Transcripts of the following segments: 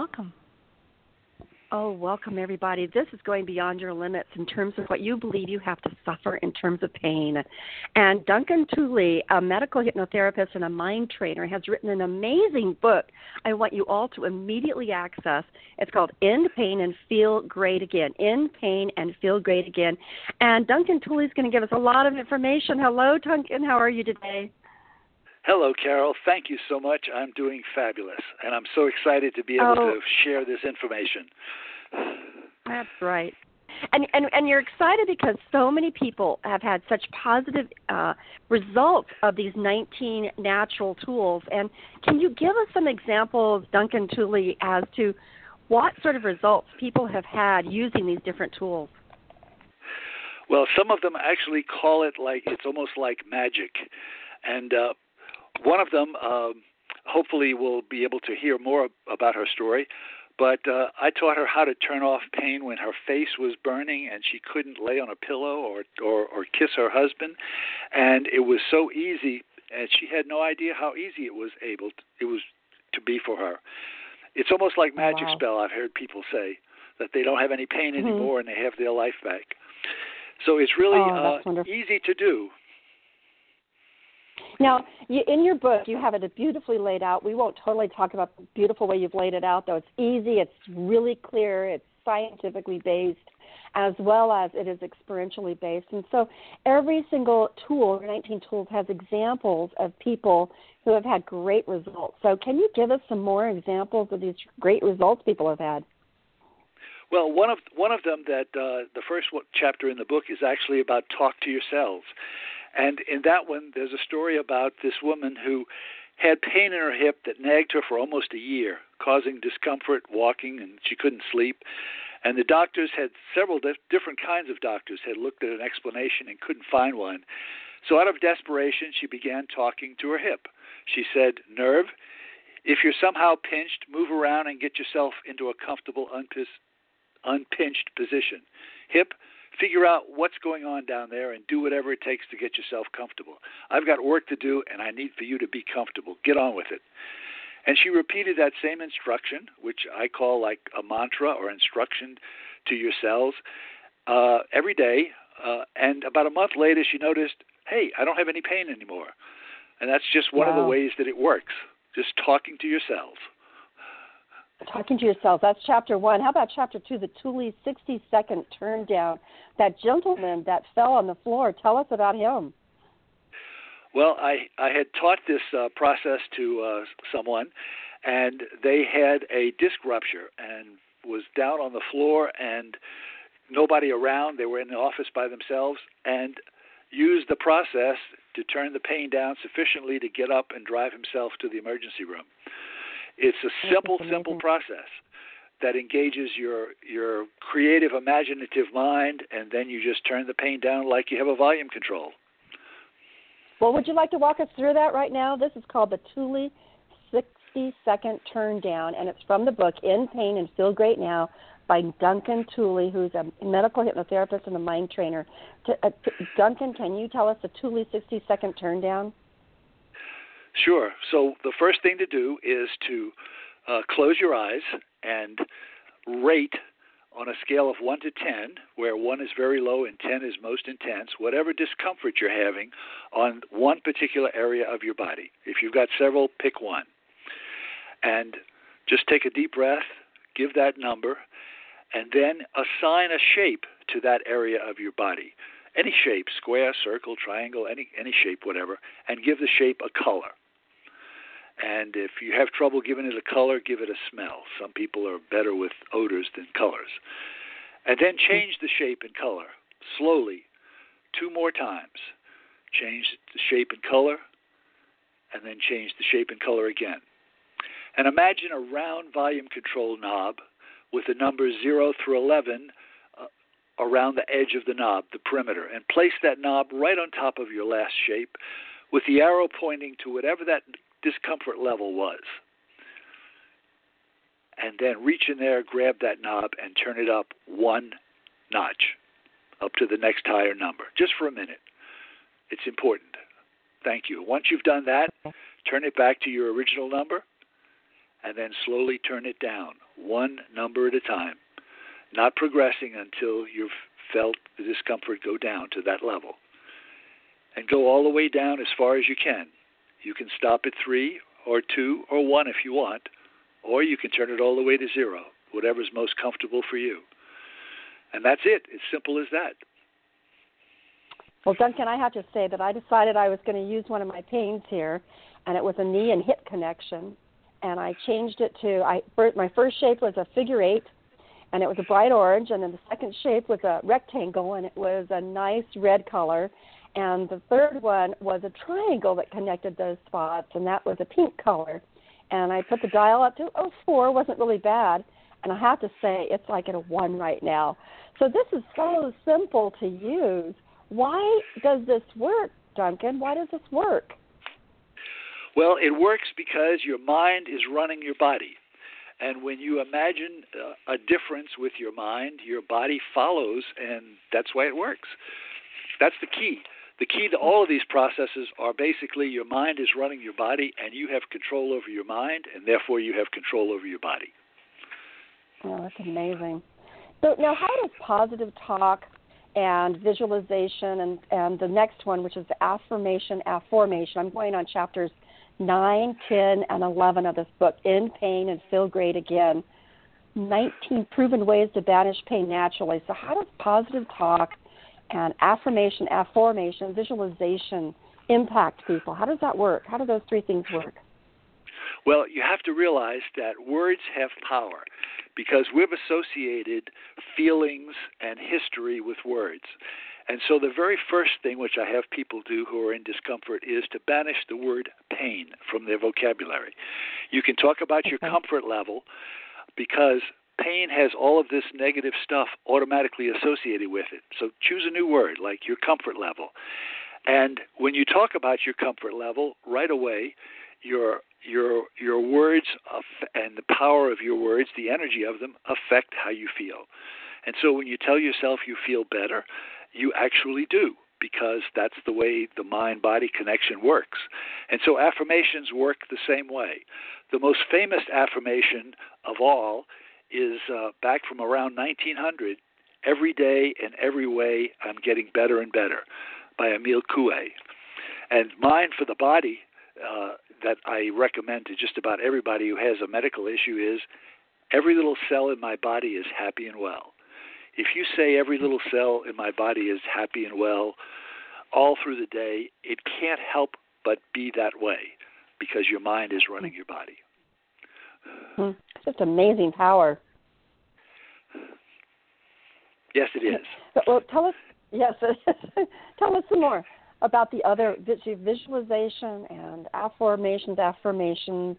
Welcome. Oh, welcome everybody. This is going beyond your limits in terms of what you believe you have to suffer in terms of pain. And Duncan Tooley, a medical hypnotherapist and a mind trainer, has written an amazing book I want you all to immediately access. It's called End Pain and Feel Great Again. End Pain and Feel Great Again. And Duncan Tooley is going to give us a lot of information. Hello, Duncan. How are you today? Hello, Carol. Thank you so much. I'm doing fabulous, and I'm so excited to be able Oh. to share this information. That's right. And, and and you're excited because so many people have had such positive uh, results of these 19 natural tools. And can you give us some examples, Duncan Tooley, as to what sort of results people have had using these different tools? Well, some of them actually call it like it's almost like magic, and uh, one of them, um, hopefully, we'll be able to hear more about her story. But uh, I taught her how to turn off pain when her face was burning and she couldn't lay on a pillow or, or or kiss her husband, and it was so easy, and she had no idea how easy it was able to, it was to be for her. It's almost like magic wow. spell. I've heard people say that they don't have any pain Mhm. anymore and they have their life back. So it's really Oh, uh, easy to do. Now, you, in your book, you have it beautifully laid out. We won't totally talk about the beautiful way you've laid it out, though. It's easy, it's really clear, it's scientifically based, as well as it is experientially based. And so, every single tool, your 19 tools, has examples of people who have had great results. So, can you give us some more examples of these great results people have had? Well, one of one of them that uh, the first chapter in the book is actually about talk to yourselves, and in that one, there's a story about this woman who had pain in her hip that nagged her for almost a year, causing discomfort walking, and she couldn't sleep. And the doctors had several dif- different kinds of doctors had looked at an explanation and couldn't find one. So out of desperation, she began talking to her hip. She said, "Nerve, if you're somehow pinched, move around and get yourself into a comfortable, unpis- unpinched position. Hip, figure out what's going on down there and do whatever it takes to get yourself comfortable. I've got work to do and I need for you to be comfortable. Get on with it. And she repeated that same instruction, which I call like a mantra or instruction to yourselves, uh, every day. Uh, and about a month later, she noticed, hey, I don't have any pain anymore. And that's just one of the ways that it works, just talking to yourselves. Talking to yourself. That's chapter one. How about chapter two, the Tooley 60 second turn down? That gentleman that fell on the floor. Tell us about him. Well, I I had taught this uh, process to uh, someone, and they had a disc rupture and was down on the floor and nobody around. They were in the office by themselves and used the process to turn the pain down sufficiently to get up and drive himself to the emergency room. It's a simple, simple process that engages your your creative, imaginative mind, and then you just turn the pain down like you have a volume control. Well, would you like to walk us through that right now? This is called the Tooley 60 Second Turn Down, and it's from the book End Pain and Feel Great Now by Duncan Tooley, who's a medical hypnotherapist and a mind trainer. T- uh, t- Duncan, can you tell us the Tooley 60 Second Turn Down? Sure. So the first thing to do is to uh, close your eyes and rate on a scale of 1 to 10, where 1 is very low and 10 is most intense, whatever discomfort you're having on one particular area of your body. If you've got several, pick one. And just take a deep breath, give that number, and then assign a shape to that area of your body. Any shape, square, circle, triangle, any any shape, whatever, and give the shape a color. And if you have trouble giving it a color, give it a smell. Some people are better with odors than colors. And then change the shape and color slowly, two more times. Change the shape and color, and then change the shape and color again. And imagine a round volume control knob with the numbers 0 through 11 uh, around the edge of the knob, the perimeter, and place that knob right on top of your last shape with the arrow pointing to whatever that discomfort level was. And then reach in there, grab that knob, and turn it up one notch up to the next higher number, just for a minute. It's important. Thank you. Once you've done that, turn it back to your original number and then slowly turn it down, one number at a time, not progressing until you've felt the discomfort go down to that level. And go all the way down as far as you can. You can stop at three or two or one if you want, or you can turn it all the way to zero, whatever's most comfortable for you. And that's it. It's simple as that. Well, Duncan, I have to say that I decided I was going to use one of my pains here, and it was a knee and hip connection. And I changed it to I my first shape was a figure eight, and it was a bright orange. And then the second shape was a rectangle, and it was a nice red color. And the third one was a triangle that connected those spots, and that was a pink color. And I put the dial up to oh four, wasn't really bad. And I have to say, it's like at a one right now. So this is so simple to use why does this work, Duncan? Why does this work? Well, it works because your mind is running your body. And when you imagine uh, a difference with your mind, your body follows, and that's why it works. That's the key. The key to all of these processes are basically your mind is running your body, and you have control over your mind, and therefore you have control over your body. Oh, that's amazing. So now, how does positive talk and visualization and, and the next one, which is affirmation, afformation. I'm going on chapters 9, 10, and 11 of this book, End Pain and Feel Great Again. 19 proven ways to banish pain naturally. So, how does positive talk and affirmation, afformation, visualization impact people? How does that work? How do those three things work? Well, you have to realize that words have power because we've associated feelings and history with words. And so the very first thing which I have people do who are in discomfort is to banish the word pain from their vocabulary. You can talk about your comfort level because pain has all of this negative stuff automatically associated with it. So choose a new word like your comfort level. And when you talk about your comfort level, right away, your your your words and the power of your words, the energy of them affect how you feel. And so when you tell yourself you feel better, you actually do because that's the way the mind body connection works. And so affirmations work the same way. The most famous affirmation of all is uh, back from around 1900 Every day and every way I'm getting better and better by Emile Coué. And Mind for the Body uh, that I recommend to just about everybody who has a medical issue is every little cell in my body is happy and well. If you say every little cell in my body is happy and well all through the day, it can't help but be that way because your mind is running your body. Just amazing power. Yes, it is. Well, tell us. Yes, tell us some more about the other visualization and affirmations, afformations.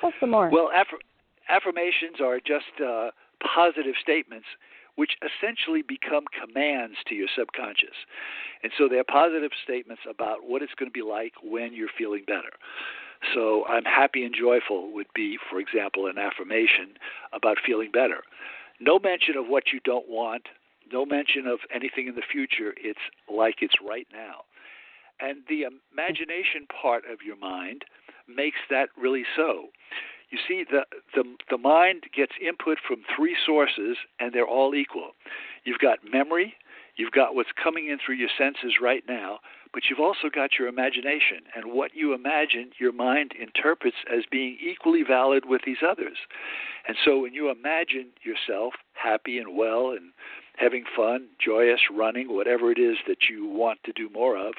Tell us some more. Well, aff- affirmations are just uh, positive statements which essentially become commands to your subconscious. And so they're positive statements about what it's going to be like when you're feeling better. So I'm happy and joyful would be, for example, an affirmation about feeling better. No mention of what you don't want, no mention of anything in the future. It's like it's right now. And the imagination part of your mind makes that really so. You see, the, the, the mind gets input from three sources, and they're all equal. You've got memory, you've got what's coming in through your senses right now, but you've also got your imagination. And what you imagine, your mind interprets as being equally valid with these others. And so when you imagine yourself happy and well and having fun, joyous, running, whatever it is that you want to do more of,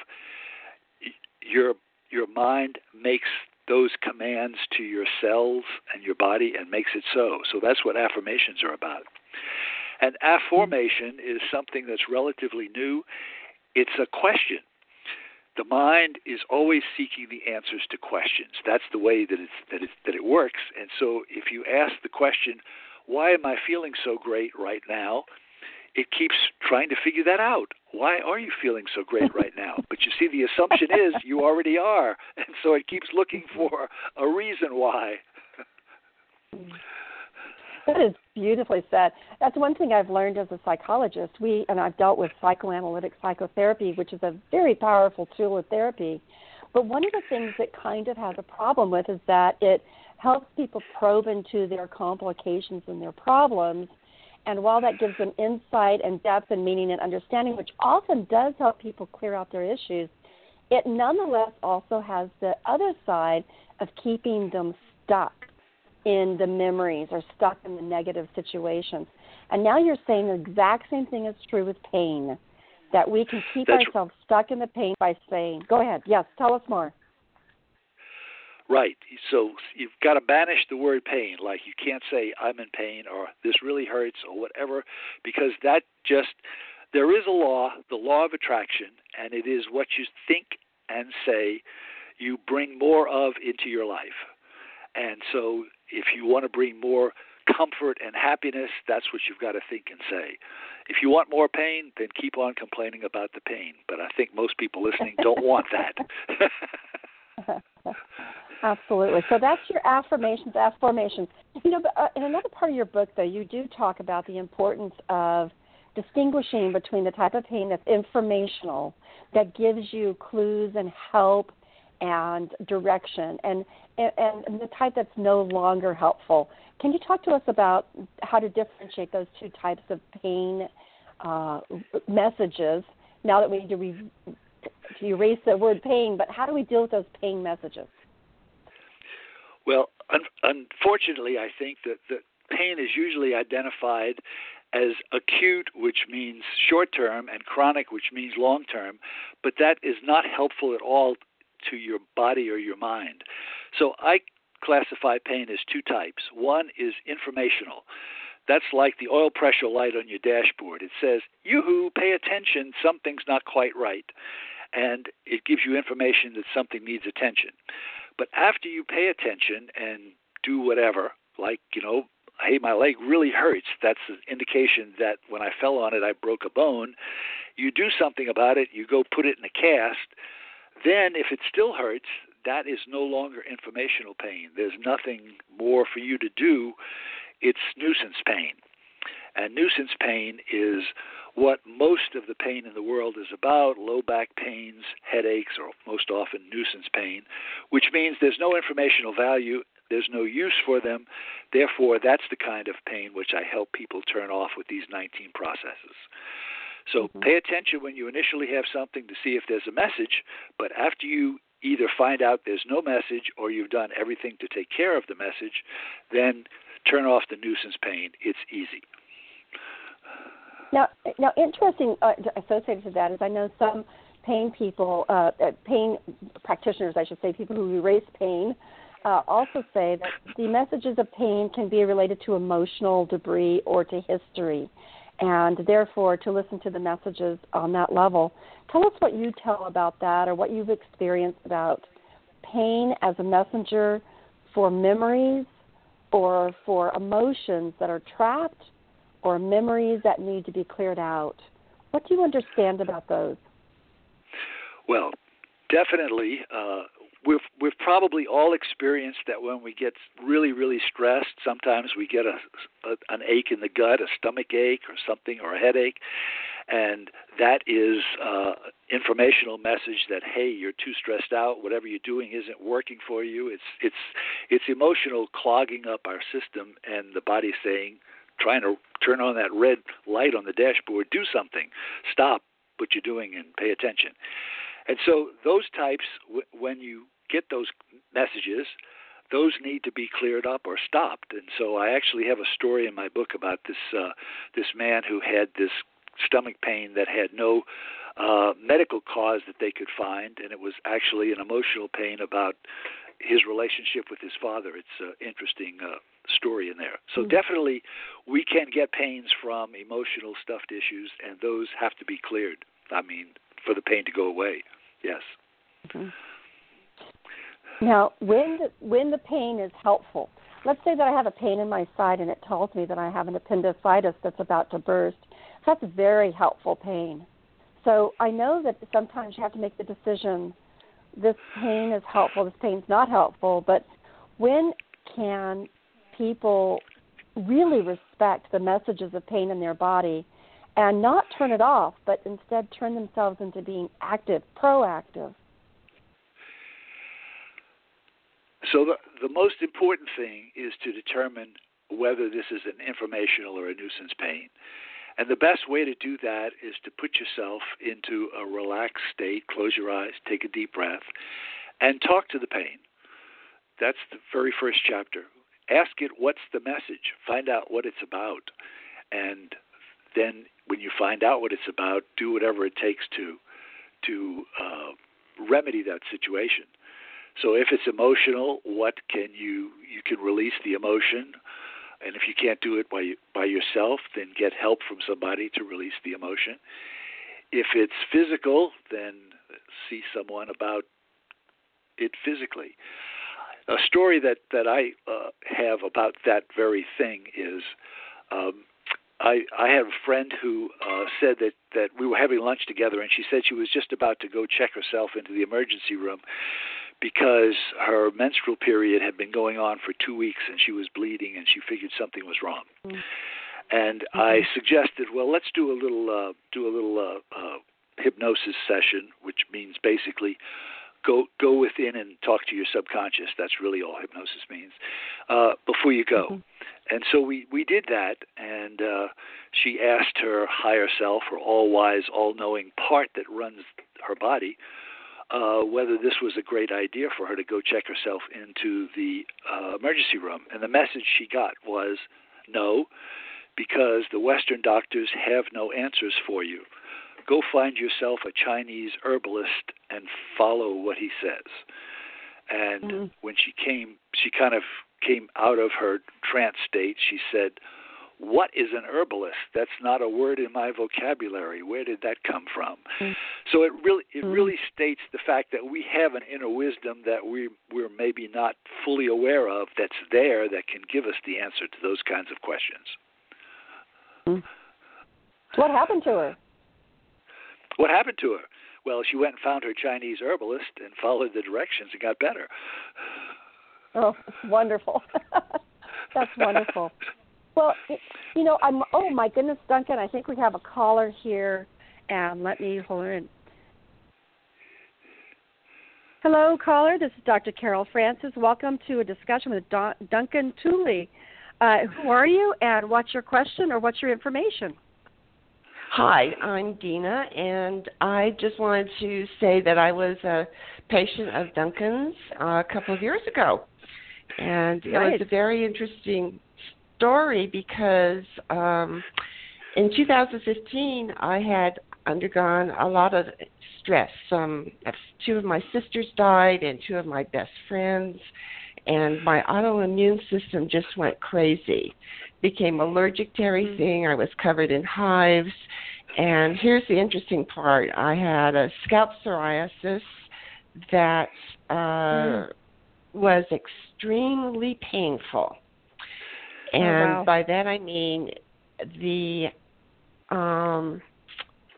your your mind makes those commands to your cells and your body and makes it so. So that's what affirmations are about. And afformation is something that's relatively new. It's a question. the mind is always seeking the answers to questions. That's the way that it's that it that it works. And so if you ask the question, why am I feeling so great right now? It keeps trying to figure that out. Why are you feeling so great right now? But you see, the assumption is you already are, and so it keeps looking for a reason why. That is beautifully said. That's one thing I've learned as a psychologist. We and I've dealt with psychoanalytic psychotherapy, which is a very powerful tool of therapy. But one of the things that kind of has a problem with is that it helps people probe into their complications and their problems. And while that gives them insight and depth and meaning and understanding, which often does help people clear out their issues, it nonetheless also has the other side of keeping them stuck in the memories or stuck in the negative situations. And now you're saying the exact same thing is true with pain, that we can keep That's ourselves stuck in the pain by saying, go ahead, yes, tell us more. Right. So you've got to banish the word pain. Like you can't say I'm in pain or this really hurts or whatever, because that just there is a law, the law of attraction, and it is what you think and say you bring more of into your life. And so if you want to bring more comfort and happiness, that's what you've got to think and say. If you want more pain, then keep on complaining about the pain. But I think most people listening don't want that. Absolutely. So that's your affirmations, afformations. You know, but uh, in another part of your book, though, you do talk about the importance of distinguishing between the type of pain that's informational, that gives you clues and help and direction, and and, and the type that's no longer helpful. Can you talk to us about how to differentiate those two types of pain uh, messages? Now that we need to, re- to erase the word pain, but how do we deal with those pain messages? Well, un- unfortunately, I think that, that pain is usually identified as acute, which means short term, and chronic, which means long term, but that is not helpful at all to your body or your mind. So I classify pain as two types. One is informational. That's like the oil pressure light on your dashboard. It says, yoo-hoo, pay attention, something's not quite right. And it gives you information that something needs attention. But after you pay attention and do whatever, like, you know, hey, my leg really hurts, that's an indication that when I fell on it, I broke a bone. You do something about it, you go put it in a cast. Then, if it still hurts, that is no longer informational pain. There's nothing more for you to do. It's nuisance pain. And nuisance pain is what most of the pain in the world is about low back pains, headaches, or most often nuisance pain, which means there's no informational value, there's no use for them. Therefore, that's the kind of pain which I help people turn off with these 19 processes. So mm-hmm. pay attention when you initially have something to see if there's a message, but after you either find out there's no message or you've done everything to take care of the message, then turn off the nuisance pain. It's easy. Now, now, interesting uh, associated to that is I know some pain people, uh, uh, pain practitioners, I should say, people who erase pain, uh, also say that the messages of pain can be related to emotional debris or to history and therefore to listen to the messages on that level. Tell us what you tell about that or what you've experienced about pain as a messenger for memories or for emotions that are trapped or memories that need to be cleared out. What do you understand about those? Well, definitely, uh, we've we've probably all experienced that when we get really really stressed sometimes we get a, a an ache in the gut a stomach ache or something or a headache and that is uh informational message that hey you're too stressed out whatever you're doing isn't working for you it's it's it's emotional clogging up our system and the body saying trying to turn on that red light on the dashboard do something stop what you're doing and pay attention and so those types, when you get those messages, those need to be cleared up or stopped. And so I actually have a story in my book about this uh, this man who had this stomach pain that had no uh, medical cause that they could find, and it was actually an emotional pain about his relationship with his father. It's an interesting uh, story in there. So mm-hmm. definitely, we can get pains from emotional stuffed issues, and those have to be cleared. I mean, for the pain to go away. Yes. Mm-hmm. Now, when the, when the pain is helpful, let's say that I have a pain in my side and it tells me that I have an appendicitis that's about to burst. That's very helpful pain. So I know that sometimes you have to make the decision this pain is helpful, this pain's not helpful, but when can people really respect the messages of pain in their body and not turn it off, but instead turn themselves into being active, proactive? So the the most important thing is to determine whether this is an informational or a nuisance pain. And the best way to do that is to put yourself into a relaxed state, close your eyes, take a deep breath, and talk to the pain. That's the very first chapter. Ask it what's the message, find out what it's about, and then when you find out what it's about, do whatever it takes to to uh, remedy that situation. So if it's emotional, what can you you can release the emotion, and if you can't do it by by yourself, then get help from somebody to release the emotion. If it's physical, then see someone about it physically. A story that that I uh, have about that very thing is. Um, I, I had a friend who uh, said that, that we were having lunch together, and she said she was just about to go check herself into the emergency room because her menstrual period had been going on for two weeks and she was bleeding and she figured something was wrong. Mm-hmm. And mm-hmm. I suggested, well, let's do a little uh, do a little uh, uh, hypnosis session, which means basically go go within and talk to your subconscious. That's really all hypnosis means. Uh, before you go, mm-hmm. and so we we did that, and uh, she asked her higher self, her all wise, all knowing part that runs her body, uh, whether this was a great idea for her to go check herself into the uh, emergency room. And the message she got was no, because the Western doctors have no answers for you. Go find yourself a Chinese herbalist and follow what he says. And mm-hmm. when she came, she kind of came out of her trance state. She said, what is an herbalist? That's not a word in my vocabulary. Where did that come from? Mm-hmm. So it really it mm-hmm. really states the fact that we have an inner wisdom that we we're maybe not fully aware of that's there that can give us the answer to those kinds of questions. Mm-hmm. What happened to her? What happened to her? Well, she went and found her Chinese herbalist and followed the directions and got better. Oh, wonderful. That's wonderful. Well, you know, I'm. Oh my goodness, Duncan! I think we have a caller here, and let me hold on. Hello, caller. This is Dr. Carol Francis. Welcome to a discussion with Don- Duncan Tooley. Uh, who are you, and what's your question or what's your information? Hi, I'm Dina, and I just wanted to say that I was a patient of Duncan's uh, a couple of years ago, and it was a very interesting story because um, in 2015 I had undergone a lot of stress. Um, two of my sisters died, and two of my best friends, and my autoimmune system just went crazy. Became allergic to everything. I was covered in hives. And here's the interesting part I had a scalp psoriasis that uh, mm. was extremely painful. And oh, wow. by that I mean the um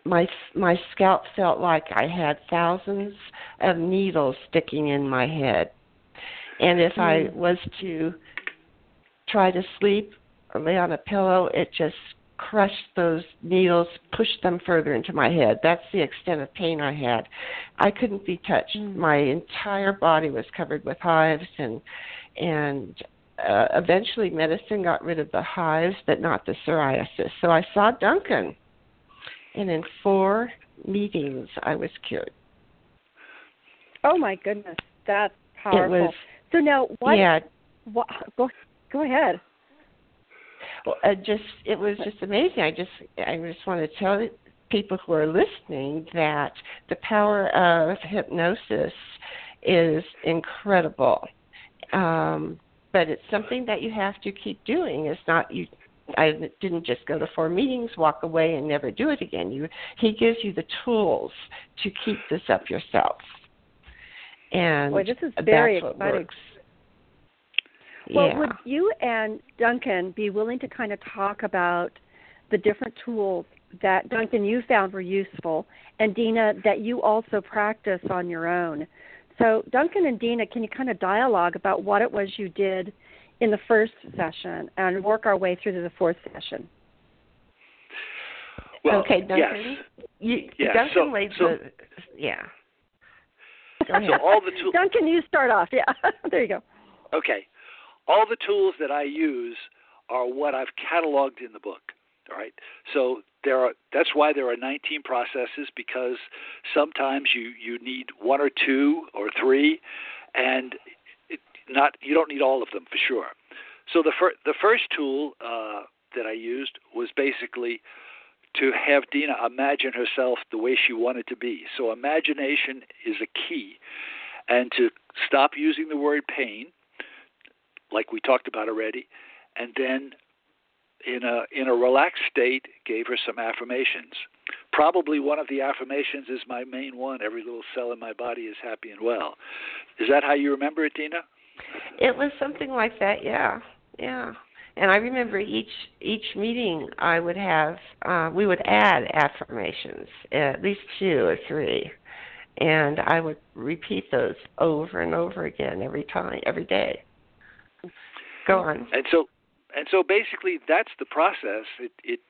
my my scalp felt like I had thousands of needles sticking in my head. And if mm. I was to try to sleep lay on a pillow, it just crushed those needles, pushed them further into my head. That's the extent of pain I had. I couldn't be touched. Mm. My entire body was covered with hives and and uh, eventually medicine got rid of the hives but not the psoriasis. So I saw Duncan and in four meetings I was cured. Oh my goodness, that's powerful. It was, so now what? Yeah. What, go go ahead. Uh, just it was just amazing. I just I just want to tell people who are listening that the power of hypnosis is incredible. Um, but it's something that you have to keep doing. It's not you. I didn't just go to four meetings, walk away, and never do it again. You, he gives you the tools to keep this up yourself. And Boy, this is very exciting. Works. Well, yeah. would you and Duncan be willing to kind of talk about the different tools that Duncan you found were useful, and Dina that you also practice on your own? So, Duncan and Dina, can you kind of dialogue about what it was you did in the first session and work our way through to the fourth session? Well, okay, Duncan. yes. You, Yeah, Duncan so- laid so- the yeah. So all the tools. Duncan, you start off. Yeah, there you go. Okay. All the tools that I use are what I've cataloged in the book. All right. So there are that's why there are 19 processes because sometimes you you need one or two or three and it, not you don't need all of them for sure. So the fir- the first tool uh, that I used was basically to have Dina imagine herself the way she wanted to be. So imagination is a key and to stop using the word pain like we talked about already, and then in a in a relaxed state gave her some affirmations. Probably one of the affirmations is my main one. Every little cell in my body is happy and well. Is that how you remember it, Dina? It was something like that, yeah, yeah. And I remember each each meeting I would have uh, we would add affirmations, at least two or three, and I would repeat those over and over again every time, every day. Go on. And so and so basically that's the process. It it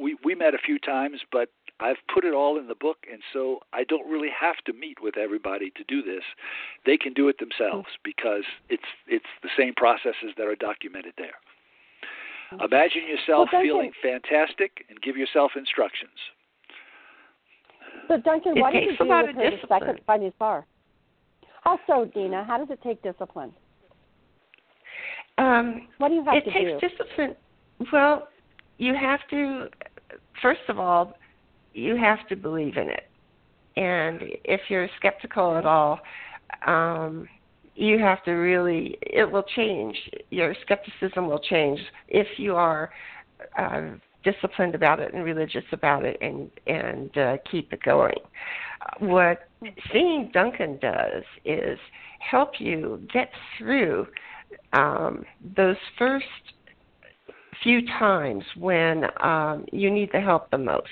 we we met a few times, but I've put it all in the book, and so I don't really have to meet with everybody to do this. They can do it themselves mm-hmm. because it's it's the same processes that are documented there. Mm-hmm. Imagine yourself Well, Duncan- feeling fantastic and give yourself instructions. So, Duncan, It what did takes you a do lot with of her discipline. the second time you saw her? Dina? How does it take discipline? Um, What do you have it to takes discipline. Well, you have to. First of all, you have to believe in it, and if you're skeptical at all, um, you have to really. It will change. Your skepticism will change if you are. Uh, disciplined about it and religious about it and and uh, keep it going. What seeing Duncan does is help you get through um, those first few times when um, you need the help the most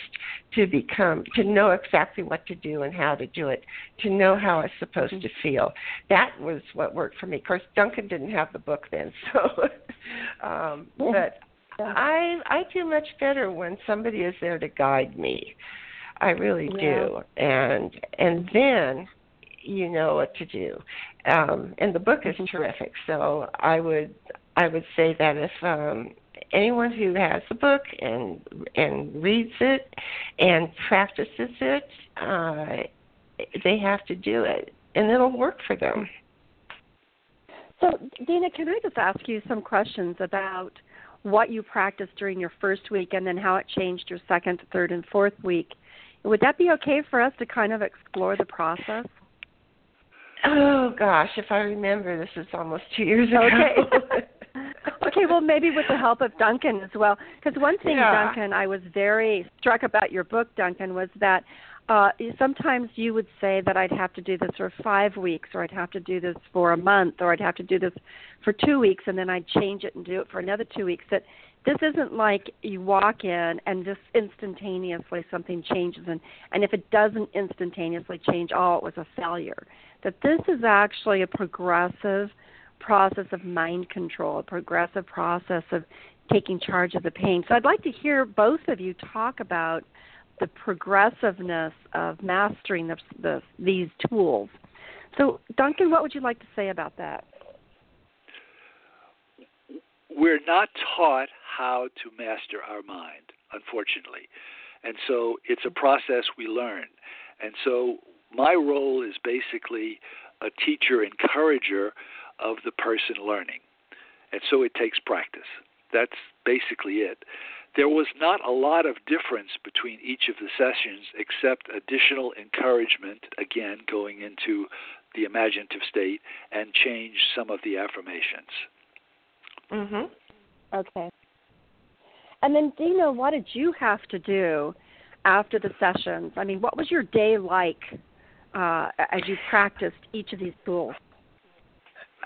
to become to know exactly what to do and how to do it to know how it's supposed to feel. That was what worked for me. Of course duncan didn't have the book then so um but i i do much better when somebody is there to guide me. I really do. And and then you know what to do um and the book is terrific so i would i would say that if um anyone who has the book and and reads it and practices it uh they have to do it and it'll work for them So, Dina, can I just ask you some questions about what you practiced during your first week and then how it changed your second, third, and fourth week? Would that be okay for us to kind of explore the process? Oh gosh if i remember this is almost two years ago Okay. okay, well, maybe with the help of Duncan as well. Because one thing, Yeah. Duncan, I was very struck about your book, Duncan, was that uh, sometimes you would say that I'd have to do this for five weeks, or I'd have to do this for a month, or I'd have to do this for two weeks, and then I'd change it and do it for another two weeks. That this isn't like you walk in and just instantaneously something changes, and, and if it doesn't instantaneously change, oh, it was a failure. That this is actually a progressive process of mind control, a progressive process of taking charge of the pain. So I'd like to hear both of you talk about the progressiveness of mastering the, the, these tools. So, Duncan, what would you like to say about that? We're not taught how to master our mind, unfortunately. And so it's a process we learn. And so my role is basically a teacher encourager of the person learning. And so it takes practice. That's basically it. There was not a lot of difference between each of the sessions except additional encouragement, again, going into the imaginative state and change some of the affirmations. Mhm Okay. And then, Dina, what did you have to do after the sessions? I mean, what was your day like uh, as you practiced each of these tools?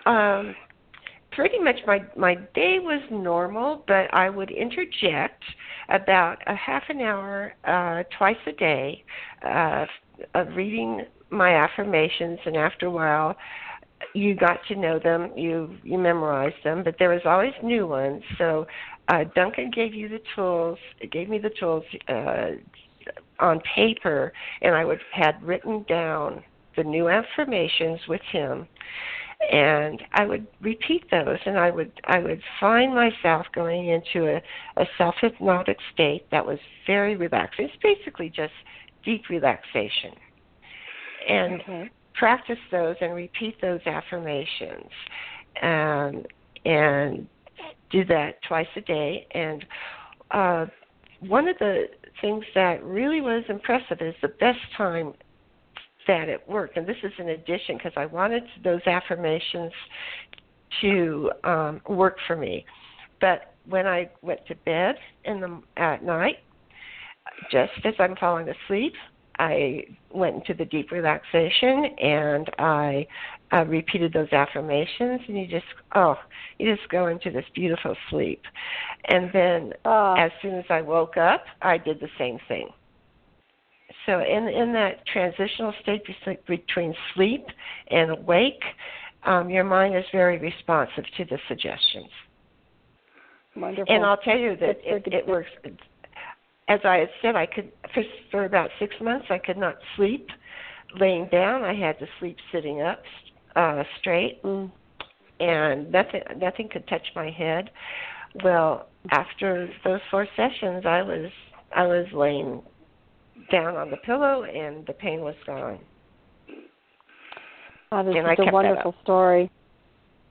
Um, pretty much my my day was normal, but I would interject about a half an hour uh, twice a day uh, of reading my affirmations, and after a while, you got to know them, you you memorized them, but there was always new ones. So uh, Duncan gave you the tools, gave me the tools uh, on paper, and I would had written down the new affirmations with him and I would repeat those, and I would I would find myself going into a, a self hypnotic state that was very relaxing. It's basically just deep relaxation, and okay. Practice those and repeat those affirmations, and and do that twice a day. And uh, one of the things that really was impressive is the best time that it worked. And this is in addition because I wanted those affirmations to um, work for me. But when I went to bed in the at night, just as I'm falling asleep, I went into the deep relaxation and I uh, repeated those affirmations, and you just oh, you just go into this beautiful sleep. And then uh, as soon as I woke up, I did the same thing. So in in that transitional state between sleep and awake, um, your mind is very responsive to the suggestions. Wonderful. And I'll tell you that it, it works. As I had said, I could for, for about six months I could not sleep laying down. I had to sleep sitting up uh, straight, mm. and nothing nothing could touch my head. Well, after those four sessions, I was I was laying down on the pillow, and the pain was gone. That is and a wonderful story.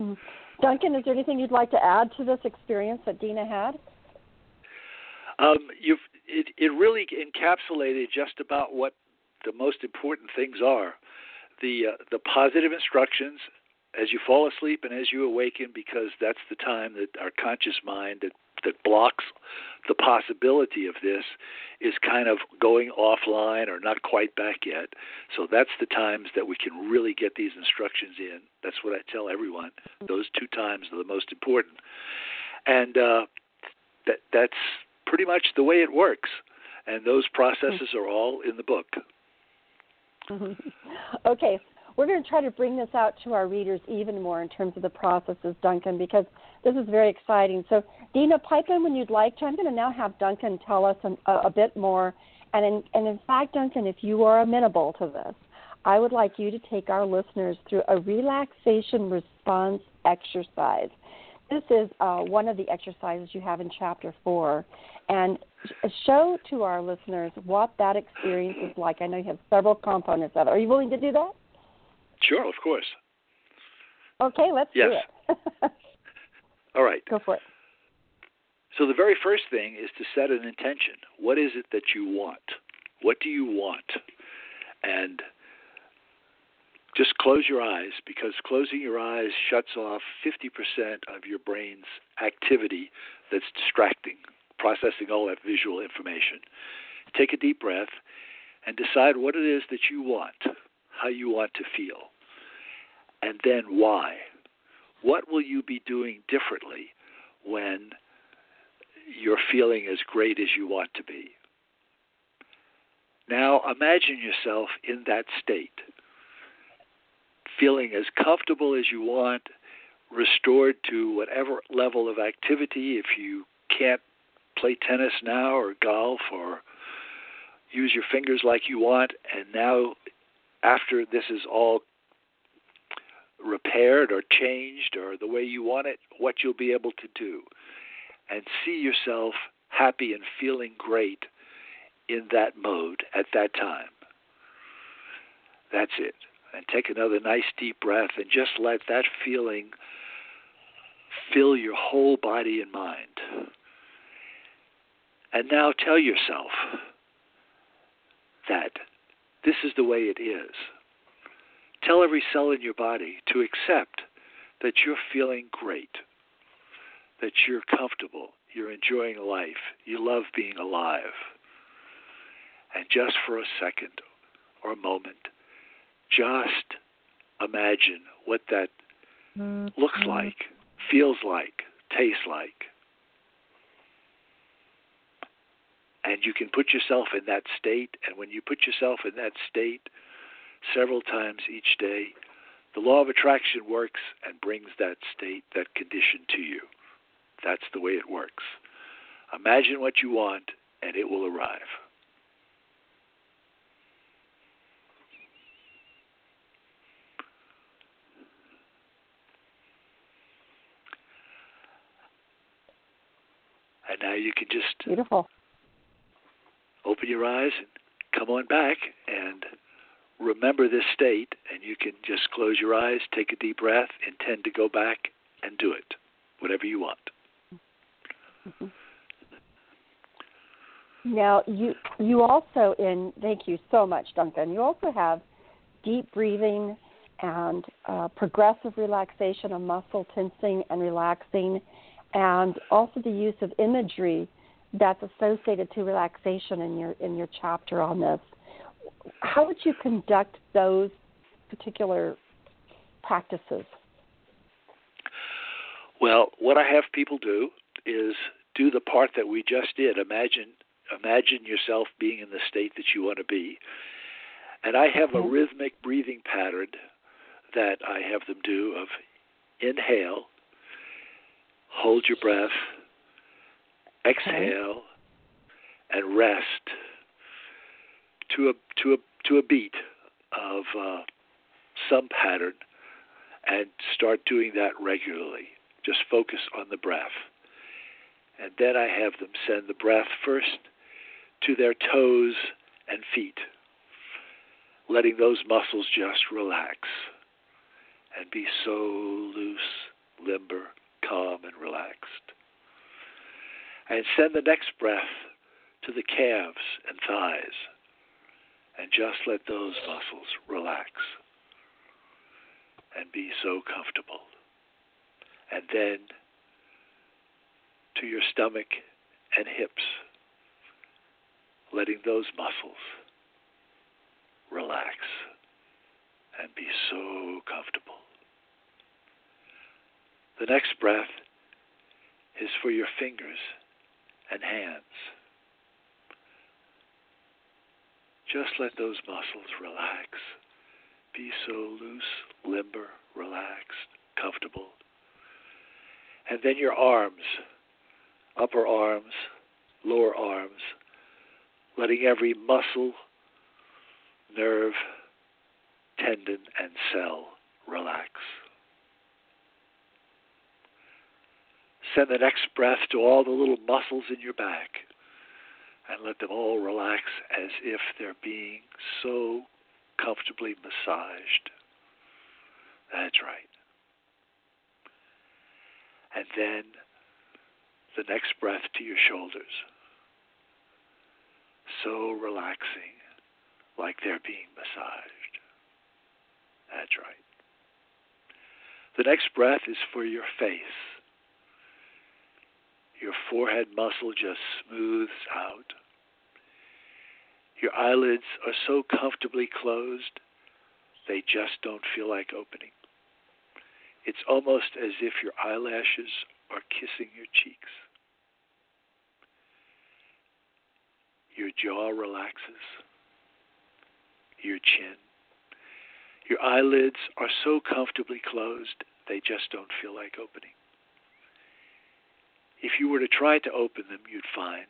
Mm. Duncan, is there anything you'd like to add to this experience that Dina had? Um, you've it, it really encapsulated just about what the most important things are. The uh, the positive instructions as you fall asleep and as you awaken, because that's the time that our conscious mind that that blocks the possibility of this is kind of going offline or not quite back yet. So that's the times that we can really get these instructions in. That's what I tell everyone. Those two times are the most important, and uh, that that's pretty much the way it works. And those processes are all in the book. okay, we're going to try to bring this out to our readers even more in terms of the processes, Duncan, because this is very exciting. So, Dina, pipe in when you'd like to. I'm going to now have Duncan tell us an, a, a, bit more. And in, and in fact, Duncan, if you are amenable to this, I would like you to take our listeners through a relaxation response exercise. This is uh, one of the exercises you have in chapter four. And show to our listeners what that experience is like. I know you have several components of it. Are you willing to do that? Sure, of course. Okay, let's yes. do it. All right. Go for it. So the very first thing is to set an intention. What is it that you want? What do you want? And just close your eyes because closing your eyes shuts off 50% of your brain's activity that's distracting, processing all that visual information. Take a deep breath and decide what it is that you want, how you want to feel and then why. What will you be doing differently when you're feeling as great as you want to be? Now imagine yourself in that state, feeling as comfortable as you want, restored to whatever level of activity. If you can't play tennis now or golf or use your fingers like you want, and now after this is all repaired or changed or the way you want it, what you'll be able to do. And see yourself happy and feeling great in that mode at that time. That's it. And take another nice deep breath and just let that feeling fill your whole body and mind. And now tell yourself that this is the way it is. Tell every cell in your body to accept that you're feeling great, that you're comfortable, you're enjoying life, you love being alive. And just for a second or a moment, just imagine what that mm-hmm. looks like, feels like, tastes like. And you can put yourself in that state, and when you put yourself in that state several times each day, the law of attraction works and brings that state, that condition to you. That's the way it works. Imagine what you want, and it will arrive. And now you can just beautiful open your eyes and come on back and remember this state. And you can just close your eyes, take a deep breath, intend to go back and do it, whatever you want. Mm-hmm. Now you you also in thank you so much, Duncan. You also have deep breathing and uh, progressive relaxation of muscle tensing and relaxing and also the use of imagery that's associated to relaxation in your in your chapter on this. How would you conduct those particular practices? Well, what I have people do is do the part that we just did. Imagine imagine yourself being in the state that you want to be. And I have a mm-hmm. rhythmic breathing pattern that I have them do of inhale, hold your breath, exhale, and rest to a to a to a beat of uh, some pattern, and start doing that regularly. Just focus on the breath, and then I have them send the breath first to their toes and feet, letting those muscles just relax and be so loose, limber, calm, and relaxed. And send the next breath to the calves and thighs and just let those muscles relax and be so comfortable. And then to your stomach and hips, letting those muscles relax and be so comfortable. The next breath is for your fingers and hands. Just let those muscles relax. Be so loose, limber, relaxed, comfortable. And then your arms, upper arms, lower arms, letting every muscle, nerve, tendon, and cell relax. Send the next breath to all the little muscles in your back and let them all relax as if they're being so comfortably massaged. That's right. And then the next breath to your shoulders. So relaxing, like they're being massaged. That's right. The next breath is for your face. Forehead muscle just smooths out. Your eyelids are so comfortably closed, they just don't feel like opening. It's almost as if your eyelashes are kissing your cheeks. Your jaw relaxes, your chin. Your eyelids are so comfortably closed, they just don't feel like opening. If you were to try to open them, you'd find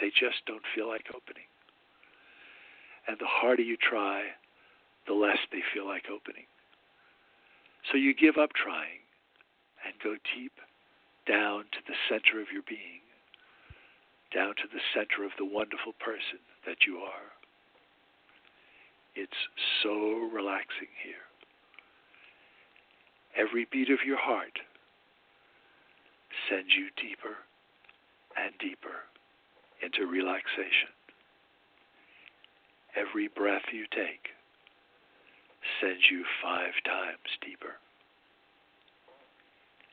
they just don't feel like opening. And the harder you try, the less they feel like opening. So you give up trying and go deep down to the center of your being, down to the center of the wonderful person that you are. It's so relaxing here. Every beat of your heart sends you deeper and deeper into relaxation. Every breath you take sends you five times deeper.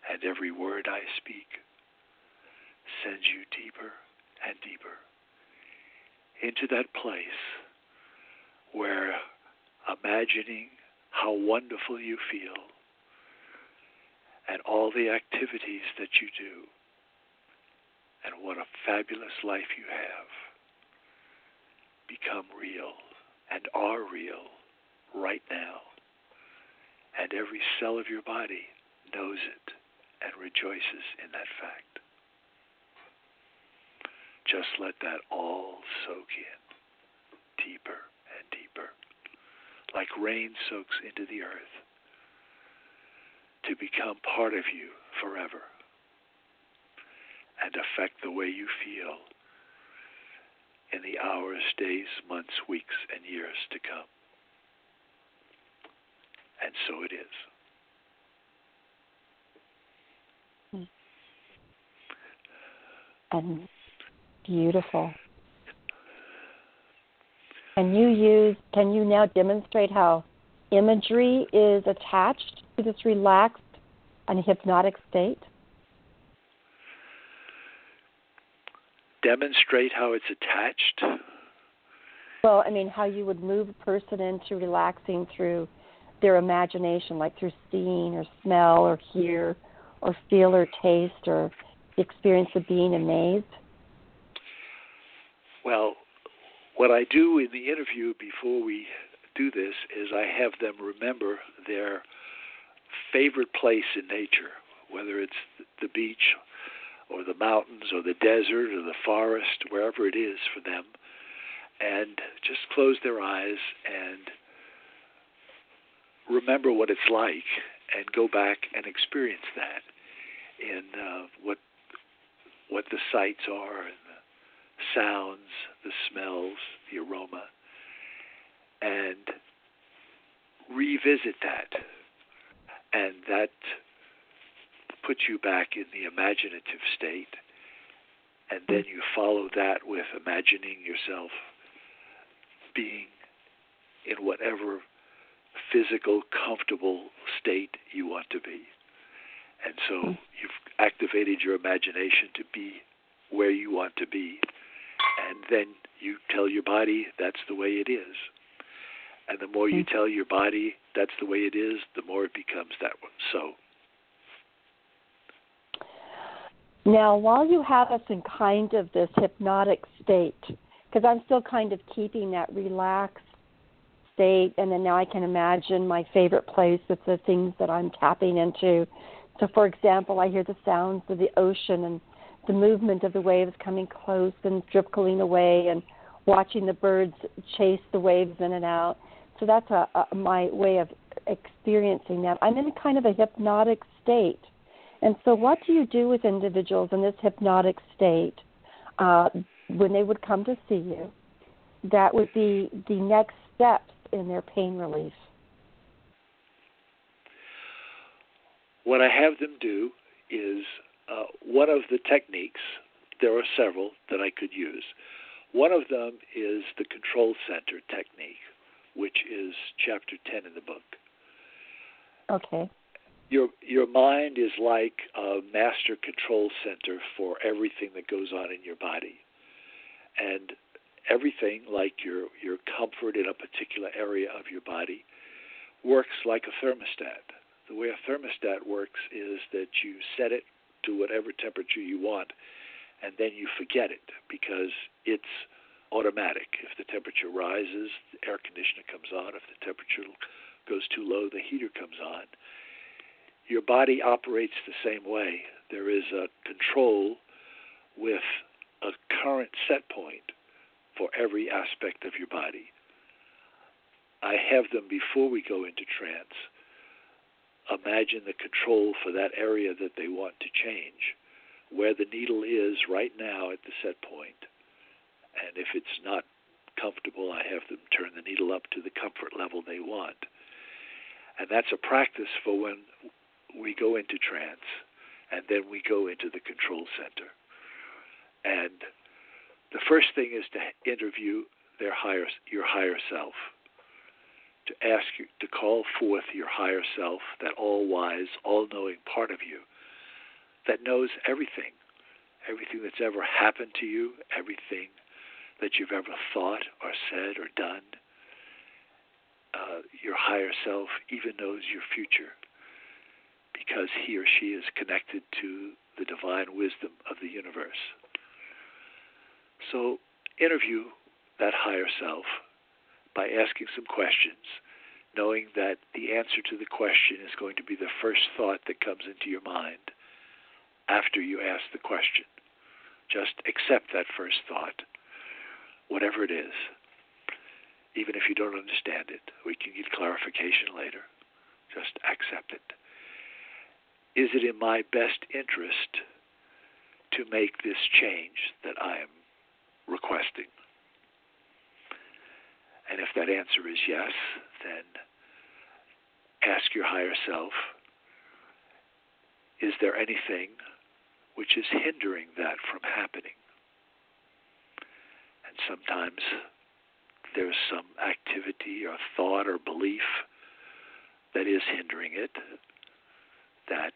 And every word I speak sends you deeper and deeper into that place where imagining how wonderful you feel and all the activities that you do and what a fabulous life you have become real and are real right now. And every cell of your body knows it and rejoices in that fact. Just let that all soak in deeper and deeper, like rain soaks into the earth, to become part of you forever and affect the way you feel in the hours, days, months, weeks, and years to come. And so it is. And beautiful. Can you use can you now demonstrate how imagery is attached to this relaxed and hypnotic state? Demonstrate how it's attached? Well, I mean, how you would move a person into relaxing through their imagination, like through seeing or smell or hear or feel or taste or the experience of being amazed? Well, what I do in the interview before we do this is I have them remember their favorite place in nature, whether it's the beach or the mountains or the desert or the forest, wherever it is for them, and just close their eyes and remember what it's like and go back and experience that in uh, what what the sights are and the sounds, the smells, the aroma, and revisit that. And that puts you back in the imaginative state. And then you follow that with imagining yourself being in whatever physical, comfortable state you want to be. And so hmm. you've activated your imagination to be where you want to be. And then you tell your body that's the way it is. And the more you hmm. tell your body that's the way it is, the more it becomes that one. so. Now, while you have us in kind of this hypnotic state, because I'm still kind of keeping that relaxed state, and then now I can imagine my favorite place with the things that I'm tapping into so, for example, I hear the sounds of the ocean and the movement of the waves coming close and trickling away, and watching the birds chase the waves in and out. So that's a, a, my way of experiencing that. I'm in kind of a hypnotic state. And so, what do you do with individuals in this hypnotic state uh, when they would come to see you? That would be the next steps in their pain relief. What I have them do is uh, one of the techniques, there are several that I could use. One of them is the control center technique, which is chapter 10 in the book. Okay. Your your mind is like a master control center for everything that goes on in your body. And everything like your your comfort in a particular area of your body works like a thermostat the way a thermostat works is that you set it to whatever temperature you want and then you forget it because it's automatic. If the temperature rises, the air conditioner comes on. If the temperature goes too low, the heater comes on. Your body operates the same way. There is a control with a current set point for every aspect of your body. I have them before we go into trance imagine the control for that area that they want to change, where the needle is right now at the set point. And if it's not comfortable, I have them turn the needle up to the comfort level they want. And that's a practice for when we go into trance and then we go into the control center. And the first thing is to interview their higher your higher self to ask you to call forth your higher self, that all wise, all knowing part of you that knows everything, everything that's ever happened to you, everything that you've ever thought or said or done. Uh, your higher self even knows your future because he or she is connected to the divine wisdom of the universe. So interview that higher self by asking some questions, knowing that the answer to the question is going to be the first thought that comes into your mind after you ask the question. Just accept that first thought, whatever it is. Even if you don't understand it, we can get clarification later. Just accept it. Is it in my best interest to make this change that I am requesting? And if that answer is yes, then ask your higher self is there anything which is hindering that from happening? Sometimes there's some activity or thought or belief that is hindering it that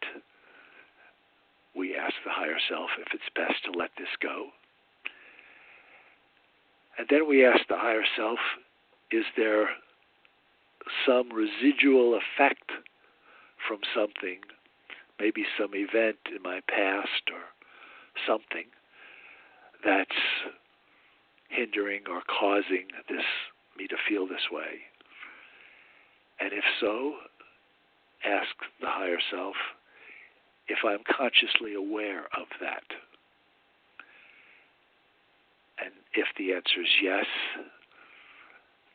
we ask the higher self if it's best to let this go. And then we ask the higher self is there some residual effect from something, maybe some event in my past or something that's hindering or causing this me to feel this way? And if so, ask the higher self if I'm consciously aware of that. And if the answer is yes,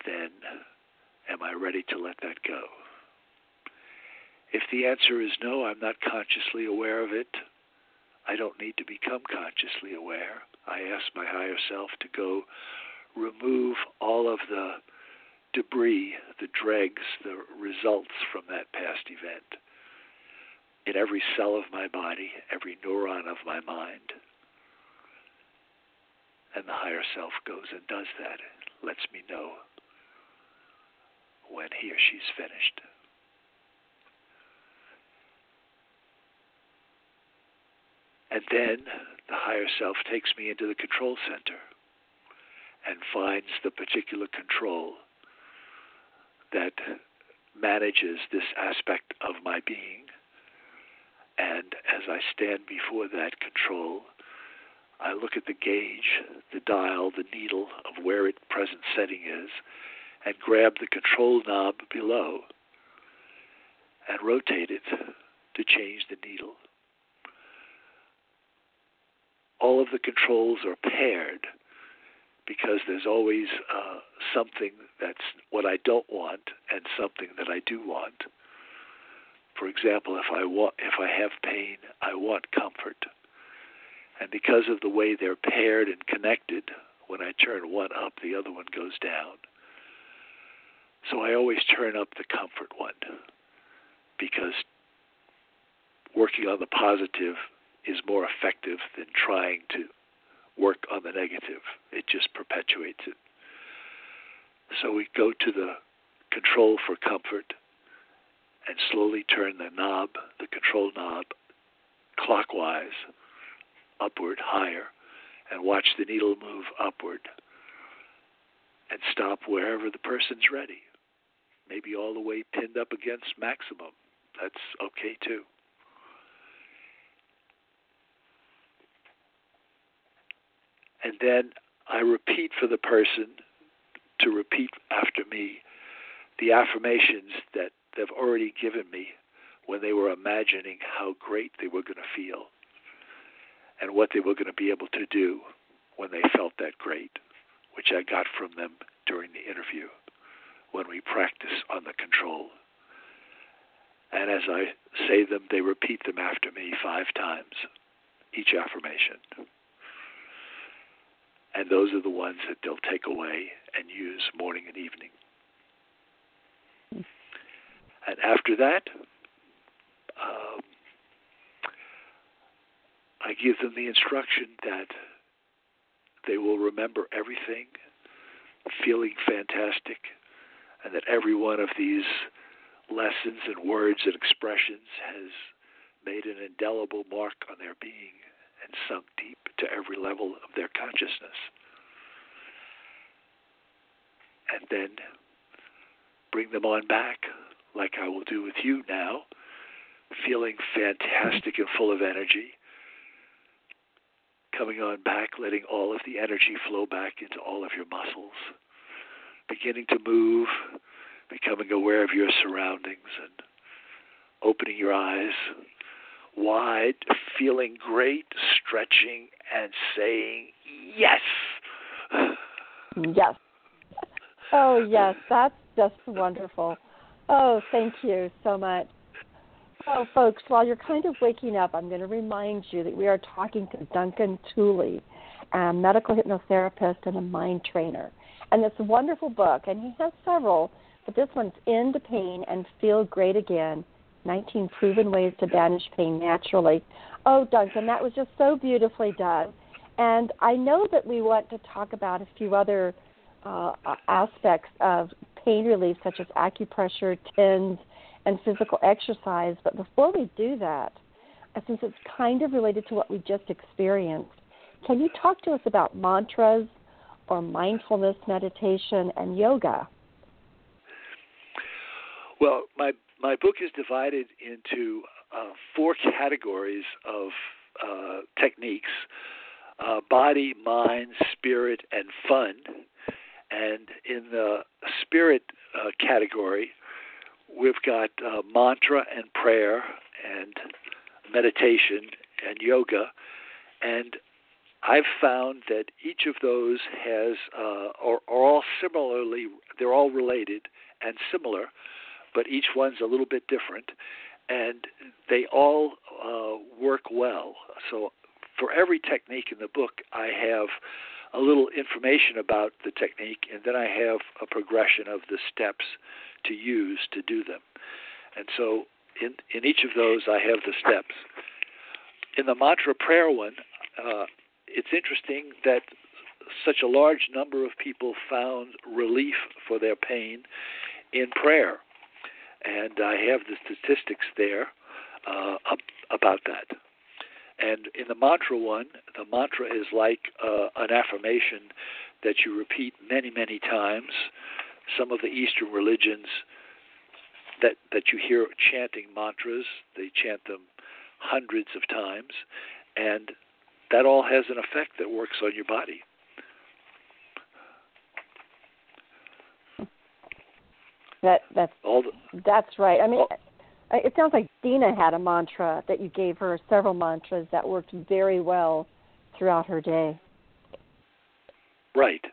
then am I ready to let that go? If the answer is no, I'm not consciously aware of it, I don't need to become consciously aware. I ask my higher self to go remove all of the debris, the dregs, the results from that past event in every cell of my body, every neuron of my mind. And the higher self goes and does that, lets me know when he or she's finished. And then the higher self takes me into the control center and finds the particular control that manages this aspect of my being. And as I stand before that control, I look at the gauge, the dial, the needle of where its present setting is, and grab the control knob below and rotate it to change the needle. All of the controls are paired because there's always uh, something that's what I don't want and something that I do want. For example, if I want, if I have pain, I want comfort, and because of the way they're paired and connected, when I turn one up, the other one goes down. So I always turn up the comfort one because working on the positive is more effective than trying to work on the negative. It just perpetuates it. So we go to the control for comfort and slowly turn the knob, the control knob, clockwise, upward, higher, and watch the needle move upward and stop wherever the person's ready maybe all the way pinned up against maximum. That's okay too. And then I repeat for the person to repeat after me the affirmations that they've already given me when they were imagining how great they were going to feel and what they were going to be able to do when they felt that great, which I got from them during the interview when we practice on the control. And as I say them, they repeat them after me five times, each affirmation. And those are the ones that they'll take away and use morning and evening. And after that, um, I give them the instruction that they will remember everything, feeling fantastic, and that every one of these lessons and words and expressions has made an indelible mark on their being and sunk deep to every level of their consciousness. And then bring them on back, like I will do with you now, feeling fantastic and full of energy. Coming on back, letting all of the energy flow back into all of your muscles. Beginning to move, becoming aware of your surroundings and opening your eyes wide, feeling great, stretching, and saying yes. Yes. Oh, yes, that's just wonderful. Oh, thank you so much. So, folks, while you're kind of waking up, I'm going to remind you that we are talking to Duncan Tooley, a medical hypnotherapist and a mind trainer. And it's a wonderful book, and he has several, but this one's End the Pain and Feel Great Again 19 Proven Ways to Banish Pain Naturally. Oh, Duncan, that was just so beautifully done. And I know that we want to talk about a few other uh, aspects of pain relief, such as acupressure, TENS, and physical exercise. But before we do that, uh, since it's kind of related to what we just experienced, can you talk to us about mantras or mindfulness meditation and yoga? Well, my my book is divided into uh, four categories of uh, techniques uh, body, mind, spirit, and fun. And in the spirit uh, category, we've got uh, mantra and prayer and meditation and yoga. And I've found that each of those has, uh, are, are all similarly, they're all related and similar, but each one's a little bit different. And they all uh, work well. So for every technique in the book, I have a little information about the technique, and then I have a progression of the steps to use to do them. And so in, in each of those, I have the steps. In the mantra prayer one, uh, it's interesting that such a large number of people found relief for their pain in prayer. And I have the statistics there uh, about that. And in the mantra one, the mantra is like uh, an affirmation that you repeat many, many times. Some of the Eastern religions that that you hear chanting mantras, they chant them hundreds of times, and that all has an effect that works on your body. That that's all the, that's right. I mean, all, it sounds like Dina had a mantra that you gave her several mantras that worked very well throughout her day. Right.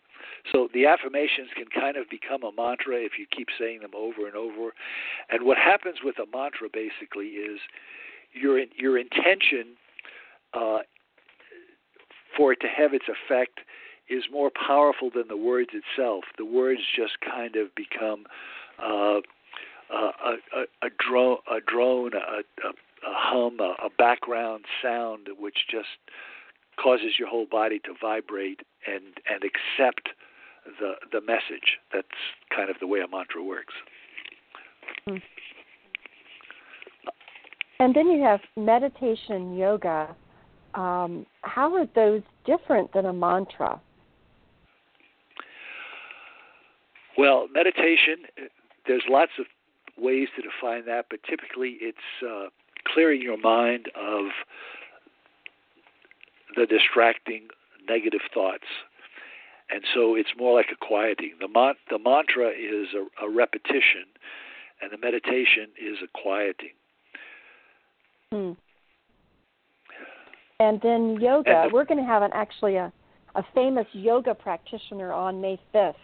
So the affirmations can kind of become a mantra if you keep saying them over and over. And what happens with a mantra basically is your your intention uh, for it to have its effect is more powerful than the words itself. The words just kind of become uh, a, a, a drone, a drone, a, a, a hum, a, a background sound, which just causes your whole body to vibrate and and accept the the message. That's kind of the way a mantra works. Hmm. And then you have meditation, yoga. Um, how are those different than a mantra? Well, meditation. There's lots of ways to define that, but typically it's uh, clearing your mind of the distracting negative thoughts. And so it's more like a quieting. The, mon- the mantra is a, a repetition, and the meditation is a quieting. Hmm. And then yoga. And the, We're going to have an actually a, a famous yoga practitioner on May 5th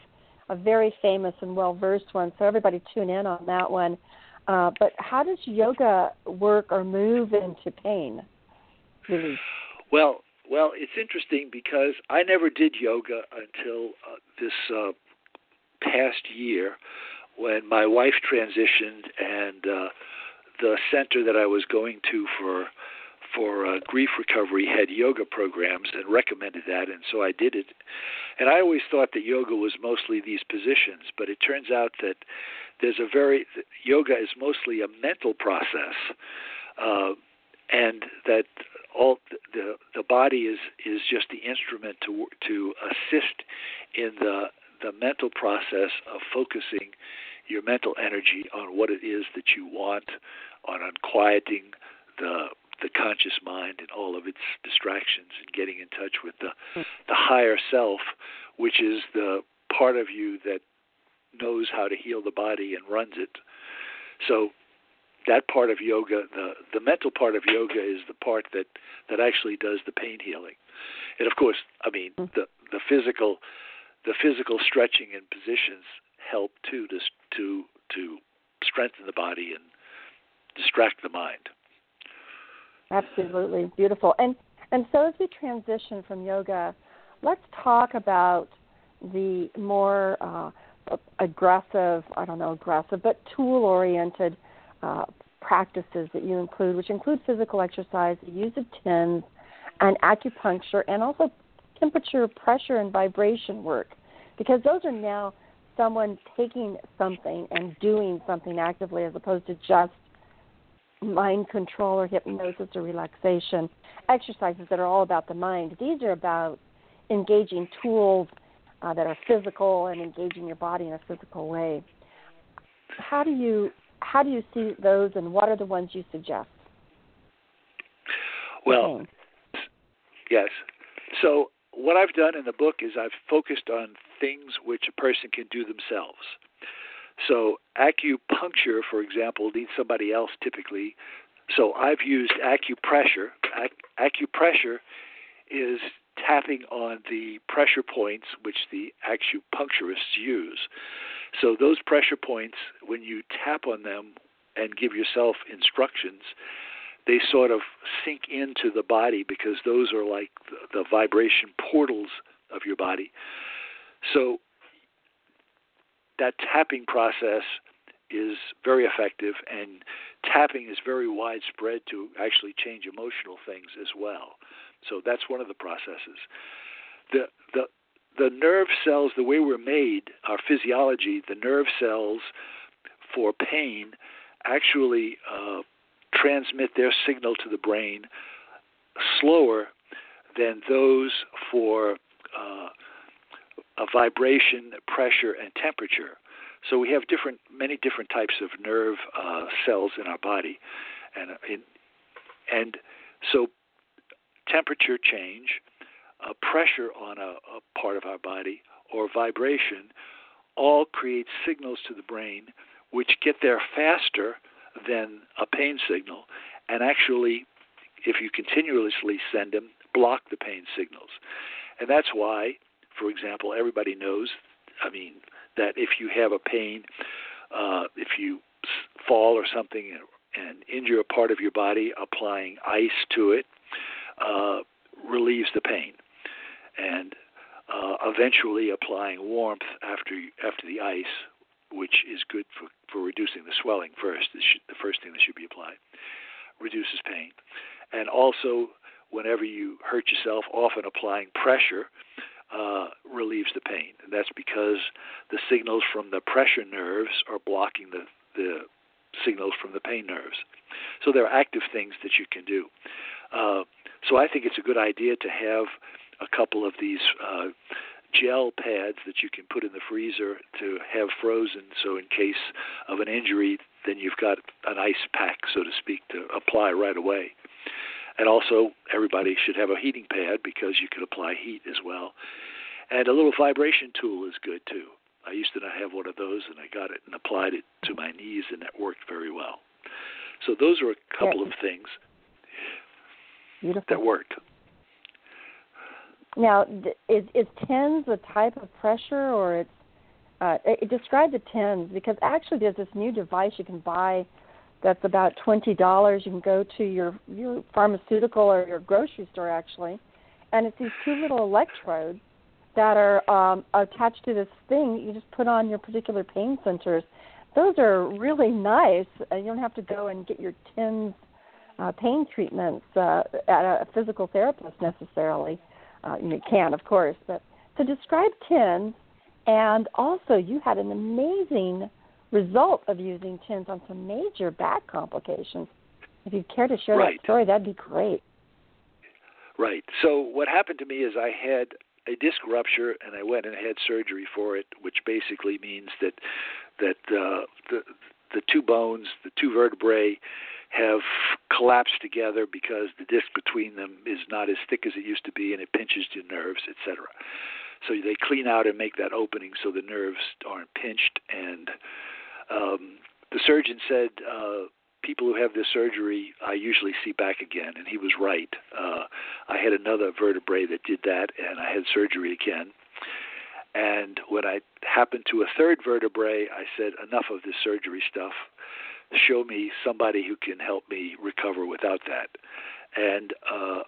a very famous and well versed one. So everybody tune in on that one. Uh, but how does yoga work or move into pain? Well, well, it's interesting because I never did yoga until uh, this uh, past year when my wife transitioned and uh, the center that I was going to for for uh, grief recovery had yoga programs and recommended that, and so I did it. And I always thought that yoga was mostly these positions, but it turns out that there's a very yoga is mostly a mental process, uh, and that all the the body is is just the instrument to to assist in the the mental process of focusing your mental energy on what it is that you want, on unquieting the the conscious mind and all of its distractions and getting in touch with the the higher self, which is the part of you that knows how to heal the body and runs it. So that part of yoga, the the mental part of yoga is the part that that actually does the pain healing. And of course, I mean mm. the the physical the physical stretching and positions help too to to to strengthen the body and distract the mind. Absolutely beautiful. And and so as we transition from yoga, let's talk about the more uh, aggressive, I don't know, aggressive, but tool oriented uh, practices that you include, which include physical exercise, the use of TENS, and acupuncture, and also temperature, pressure, and vibration work, because those are now someone taking something and doing something actively as opposed to just mind control or hypnosis or relaxation exercises that are all about the mind. These are about engaging tools uh, that are physical and engaging your body in a physical way. How do you how do you see those, and what are the ones you suggest? Well, yes. So what I've done in the book is I've focused on things which a person can do themselves. So acupuncture, for example, needs somebody else typically. So I've used acupressure. Ac- acupressure is tapping on the pressure points which the acupuncturists use. So those pressure points, when you tap on them and give yourself instructions, they sort of sink into the body because those are like the, the vibration portals of your body. So that tapping process is very effective, and tapping is very widespread to actually change emotional things as well. So that's one of the processes. The the the nerve cells, the way we're made, our physiology, the nerve cells for pain actually uh, transmit their signal to the brain slower than those for a vibration, pressure, and temperature. So we have different, many different types of nerve uh, cells in our body, and in, and so temperature change, uh, pressure on a, a part of our body, or vibration, all create signals to the brain which get there faster than a pain signal, and actually, if you continuously send them, block the pain signals. And that's why, for example, everybody knows, I mean, that if you have a pain, uh, if you fall or something and injure a part of your body, applying ice to it uh, relieves the pain, and uh, eventually applying warmth after after the ice, which is good for, for reducing the swelling first. The first thing that should be applied reduces pain, and also whenever you hurt yourself, often applying pressure uh, relieves the pain. And that's because the signals from the pressure nerves are blocking the the signals from the pain nerves. So there are active things that you can do. Uh, so I think it's a good idea to have a couple of these uh, gel pads that you can put in the freezer to have frozen. So in case of an injury, then you've got an ice pack, so to speak, to apply right away. And also, everybody should have a heating pad because you can apply heat as well. And a little vibration tool is good too. I used to not have one of those, and I got it and applied it to my knees, and that worked very well. So those are a couple of things Beautiful. that worked. Now, is, is TENS a type of pressure, or it's uh, it, describe the TENS because actually there's this new device you can buy that's about twenty dollars. You can go to your your pharmaceutical or your grocery store actually, and it's these two little electrodes that are um, attached to this thing. You just put on your particular pain centers. Those are really nice. Uh, you don't have to go and get your TENS uh, pain treatments uh, at a physical therapist necessarily. Uh, you can, of course, but to describe TENS, and also you had an amazing result of using TENS on some major back complications. If you'd care to share right. that story, that'd be great. Right. So what happened to me is I had a disc rupture and I went and had surgery for it, which basically means that that uh, the the two bones, the two vertebrae, have collapsed together because the disc between them is not as thick as it used to be, and it pinches your nerves, etc. So they clean out and make that opening so the nerves aren't pinched. And um, the surgeon said uh, people who have this surgery, I usually see back again, and he was right. Uh, I had another vertebrae that did that, and I had surgery again. And when I happened to a third vertebrae, I said, enough of this surgery stuff. Show me somebody who can help me recover without that. And uh,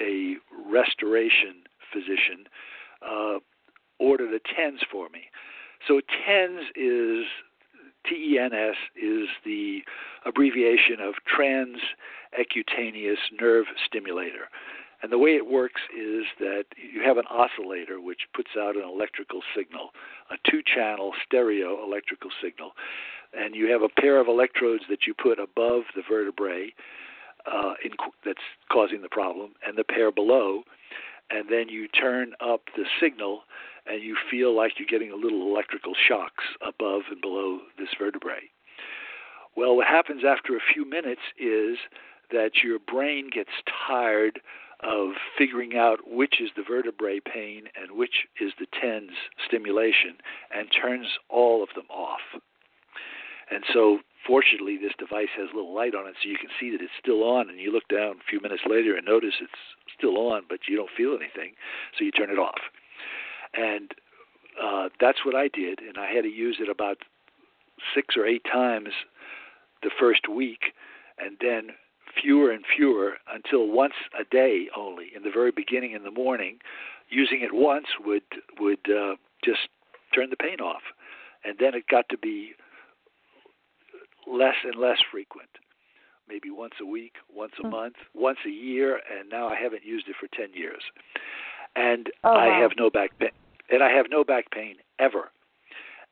a restoration physician uh, ordered a TENS for me. So TENS is TENS is the abbreviation of transcutaneous nerve stimulator. And the way it works is that you have an oscillator which puts out an electrical signal, a two channel stereo electrical signal. And you have a pair of electrodes that you put above the vertebrae uh, in, that's causing the problem, and the pair below. And then you turn up the signal, and you feel like you're getting a little electrical shocks above and below this vertebrae. Well, what happens after a few minutes is that your brain gets tired of figuring out which is the vertebrae pain and which is the TENS stimulation and turns all of them off. And so, fortunately, this device has a little light on it so you can see that it's still on. And you look down a few minutes later and notice it's still on, but you don't feel anything, so you turn it off. And uh, that's what I did, and I had to use it about six or eight times the first week, and then fewer and fewer until once a day only. In the very beginning in the morning, using it once would would uh, just turn the pain off, and then it got to be less and less frequent. Maybe once a week, once a mm-hmm. month, once a year, and now I haven't used it for ten years, and oh, I have no back pain, and I have no back pain ever.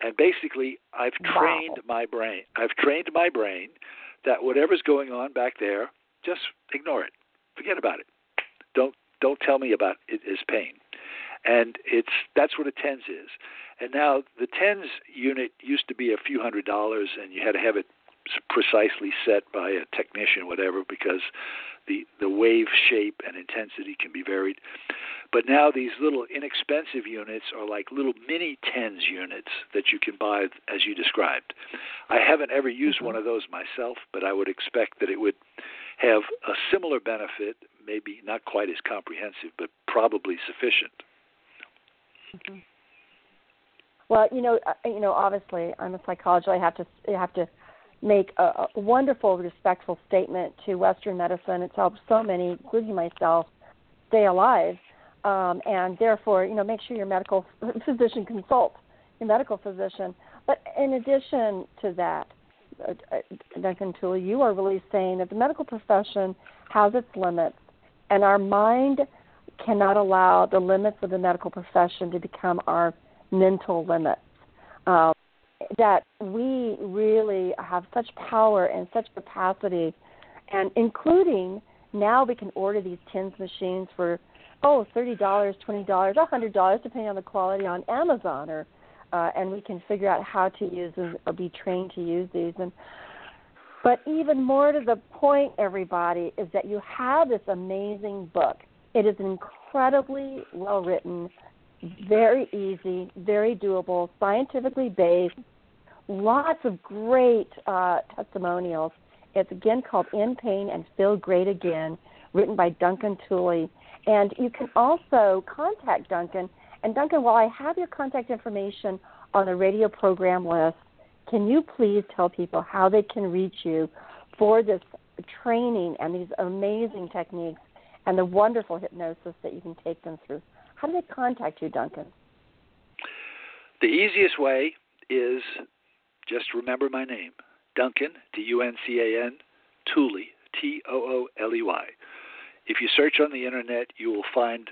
And basically, I've trained wow. my brain. I've trained my brain that whatever's going on back there, just ignore it. Forget about it. Don't don't tell me about it as pain. And it's that's what a TENS is. And now the TENS unit used to be a few hundred dollars, and you had to have it precisely set by a technician, whatever, because the the wave shape and intensity can be varied. But now these little inexpensive units are like little mini TENS units that you can buy as you described. I haven't ever used mm-hmm. one of those myself, but I would expect that it would have a similar benefit, maybe not quite as comprehensive, but probably sufficient. Mm-hmm. Well, you know, uh, you know, obviously, I'm a psychologist. I have to, I have to make a, a wonderful, respectful statement to Western medicine. It's helped so many, including myself, stay alive, um, and therefore, you know, make sure your medical physician consults your medical physician. But in addition to that, uh, uh, Duncan Tooley, you are really saying that the medical profession has its limits, and our mind cannot allow the limits of the medical profession to become our mental limits. Um, that we really have such power and such capacity, and including now we can order these TENS machines for oh thirty dollars, twenty dollars, a hundred dollars, depending on the quality on Amazon, or uh, and we can figure out how to use them or be trained to use these. And but even more to the point, everybody, is that you have this amazing book. It is incredibly well written, very easy, very doable, scientifically based, lots of great uh, testimonials. It's again called End Pain and Feel Great Again, written by Duncan Tooley. And you can also contact Duncan. And Duncan, while I have your contact information on the radio program list, can you please tell people how they can reach you for this training and these amazing techniques and the wonderful hypnosis that you can take them through? How do they contact you, Duncan? The easiest way is just remember my name, Duncan, D U N C A N, Tooley, T O O L E Y. If you search on the internet, you will find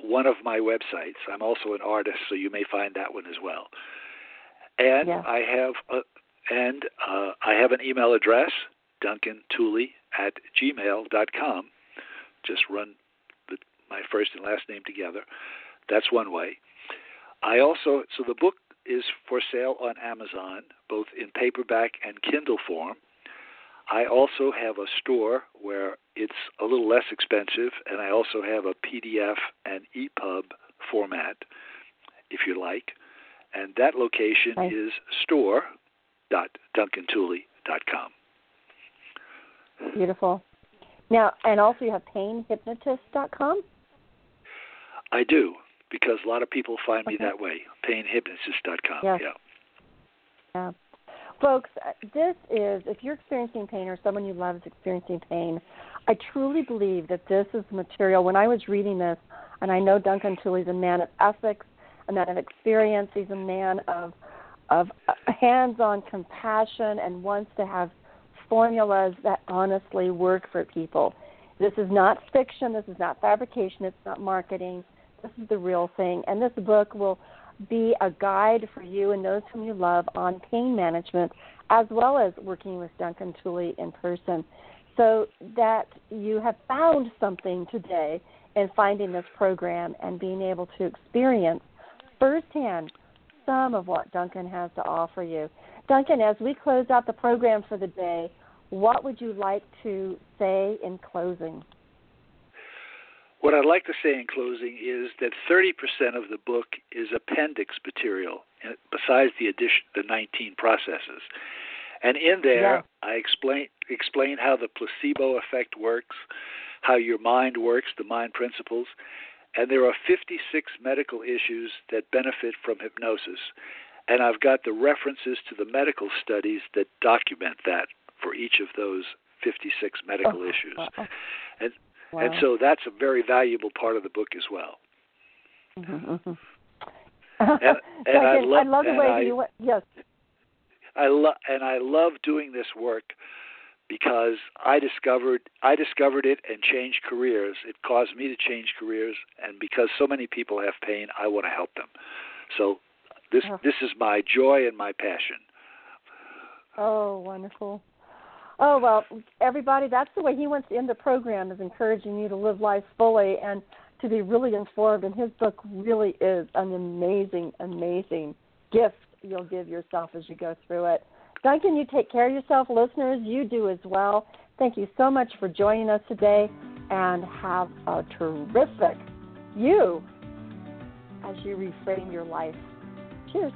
one of my websites. I'm also an artist, so you may find that one as well. And yeah. I have a, and uh, I have an email address, Duncan Tooley at gmail.com. Just run the, my first and last name together. That's one way. I also so the book is for sale on Amazon, both in paperback and Kindle form. I also have a store where it's a little less expensive, and I also have a PDF and EPUB format, if you like. And that location right. is store.duncantooley.com. Beautiful. Now, and also you have painhypnotist.com? I do, because a lot of people find me that way. Painhypnotist.com. Yes. Yeah. Yeah. Folks, uh, this is, if you're experiencing pain or someone you love is experiencing pain, I truly believe that this is material. When I was reading this, and I know Duncan Tooley's a man of ethics, a man of experience, he's a man of of uh, hands-on compassion and wants to have formulas that honestly work for people. This is not fiction, this is not fabrication, it's not marketing. This is the real thing. And this book will be a guide for you and those whom you love on pain management, as well as working with Duncan Tooley in person, so that you have found something today in finding this program and being able to experience firsthand some of what Duncan has to offer you. Duncan, as we close out the program for the day, what would you like to say in closing? What I'd like to say in closing is that 30% of the book is appendix material, uh, besides the addition, the 19 processes. And in there, yeah. I explain explain how the placebo effect works, how your mind works, the mind principles, and there are 56 medical issues that benefit from hypnosis. And I've got the references to the medical studies that document that for each of those 56 medical oh, issues. And wow. and so that's a very valuable part of the book as well. Mm-hmm, mm-hmm. and, and I, I, love, I love the way I, you went. Yes. I love and I love doing this work because I discovered I discovered it and changed careers. It caused me to change careers, and because so many people have pain, I want to help them. So this oh. this is my joy and my passion. Oh, wonderful. Oh well, everybody, that's the way he wants to end the program is encouraging you to live life fully and to be really informed. And his book really is an amazing, amazing gift you'll give yourself as you go through it. Duncan, you take care of yourself. Listeners, you do as well. Thank you so much for joining us today and have a terrific you as you reframe your life. Cheers.